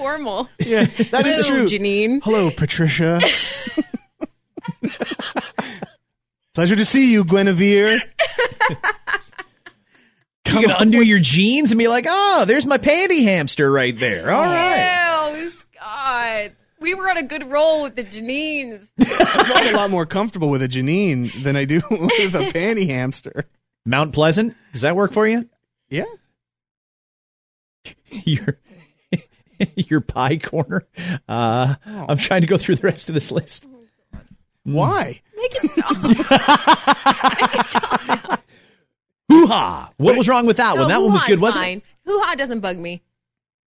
So formal. Yeah, that is Hello, true. Janine. Hello, Patricia. Pleasure to see you, Guinevere. You're gonna undo your jeans and be like, "Oh, there's my panty hamster right there." All right. Ew, Scott. We were on a good roll with the Janines. I feel a lot more comfortable with a Janine than I do with a panty hamster. Mount Pleasant. Does that work for you? Yeah. Your your pie corner. Uh, I'm trying to go through the rest of this list. Why? Make it stop. Make it stop. Hoo ha! What was wrong with that one? That one was good, wasn't fine. it? Hoo ha doesn't bug me.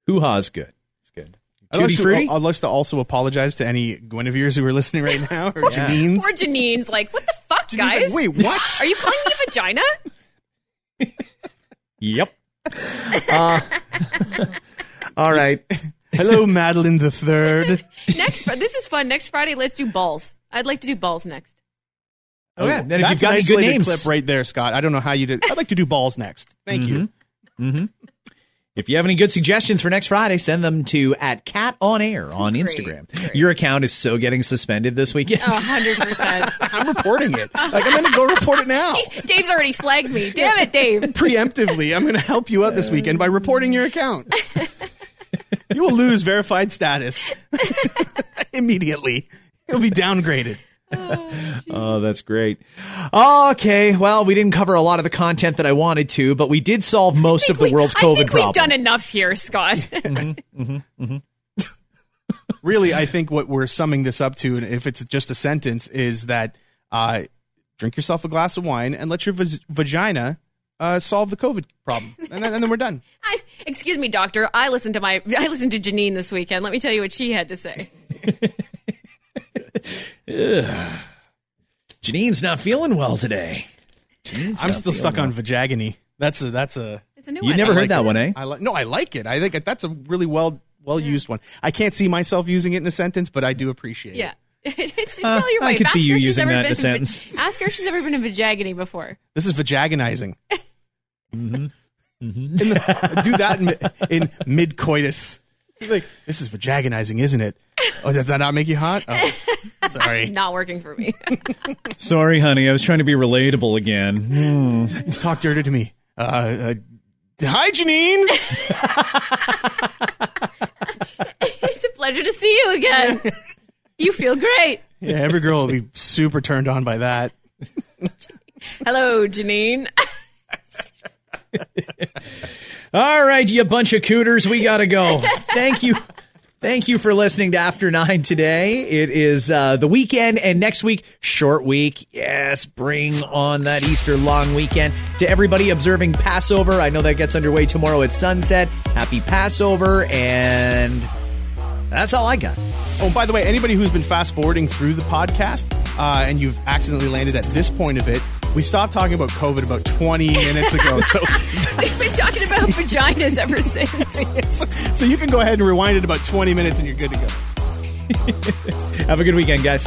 Hoo ha's good. It's good. I'd like, to. I'd like to also apologize to any Guinevere's who are listening right now or Janines. Poor Janine's like, what the fuck, Janine's like, guys? Wait, what? Are you calling me a vagina? Yep. Uh, all right. Hello, Madeline the Third. Next, this is fun. Next Friday, let's do balls. I'd like to do balls next. Oh, yeah. Then if That's you've got an any good isolated names, clip right there, Scott. I don't know how you did. I'd like to do balls next. Thank you. Mm-hmm. Mm-hmm. If you have any good suggestions for next Friday, send them to at Cat On Air on Great. Instagram. Your account is so getting suspended this weekend. Oh, 100%. I'm reporting it. Like I'm going to go report it now. Dave's already flagged me. Damn it, Dave. Preemptively, I'm going to help you out this weekend by reporting your account. You will lose verified status immediately. You'll be downgraded. Oh, oh, that's great. Okay, well, we didn't cover a lot of the content that I wanted to, but we did solve most of the We- world's I COVID think problem. we've done enough here, Scott. Mm-hmm, mm-hmm, mm-hmm. Really, I think what we're summing this up to, and if it's just a sentence, is that uh, drink yourself a glass of wine and let your vag- vagina uh, solve the COVID problem, and then, and then we're done. I, excuse me, doctor. I listened to my I listened to Janine this weekend. Let me tell you what she had to say. Janine's not feeling well today. Janine's I'm not still feeling stuck well. on vagagony. That's a that's a. It's a new You've one. never I heard like that it. one, eh? I like no, I like it. I think that's a really well well used one. I can't see myself using it in a sentence, but I do appreciate Yeah. it. it's, Uh, tell your I wife. could Ask see her you if she's using ever that in been a to sentence. vag- Ask her if she's ever been to vagagony before. This is vajagonizing. Mm-hmm. In the- do that in, in mid coitus. Like this is vajagonizing, isn't it? Oh, does that not make you hot? Oh, sorry. Not working for me. Sorry, honey. I was trying to be relatable again. Talk dirty to me. Uh, uh, hi, Janine. it's a pleasure to see you again. You feel great. Yeah, every girl will be super turned on by that. Hello, Janine. All right, you bunch of cooters, we gotta go. Thank you. Thank you for listening to After Nine today. It is uh, the weekend, and next week, short week. Yes, bring on that Easter long weekend. To everybody observing Passover, I know that gets underway tomorrow at sunset. Happy Passover, and that's all I got. Oh, by the way, anybody who's been fast forwarding through the podcast uh, and you've accidentally landed at this point of it, we stopped talking about COVID about 20 minutes ago. So, We've been talking about vaginas ever since. so, so you can go ahead and rewind it about 20 minutes and you're good to go. Have a good weekend, guys.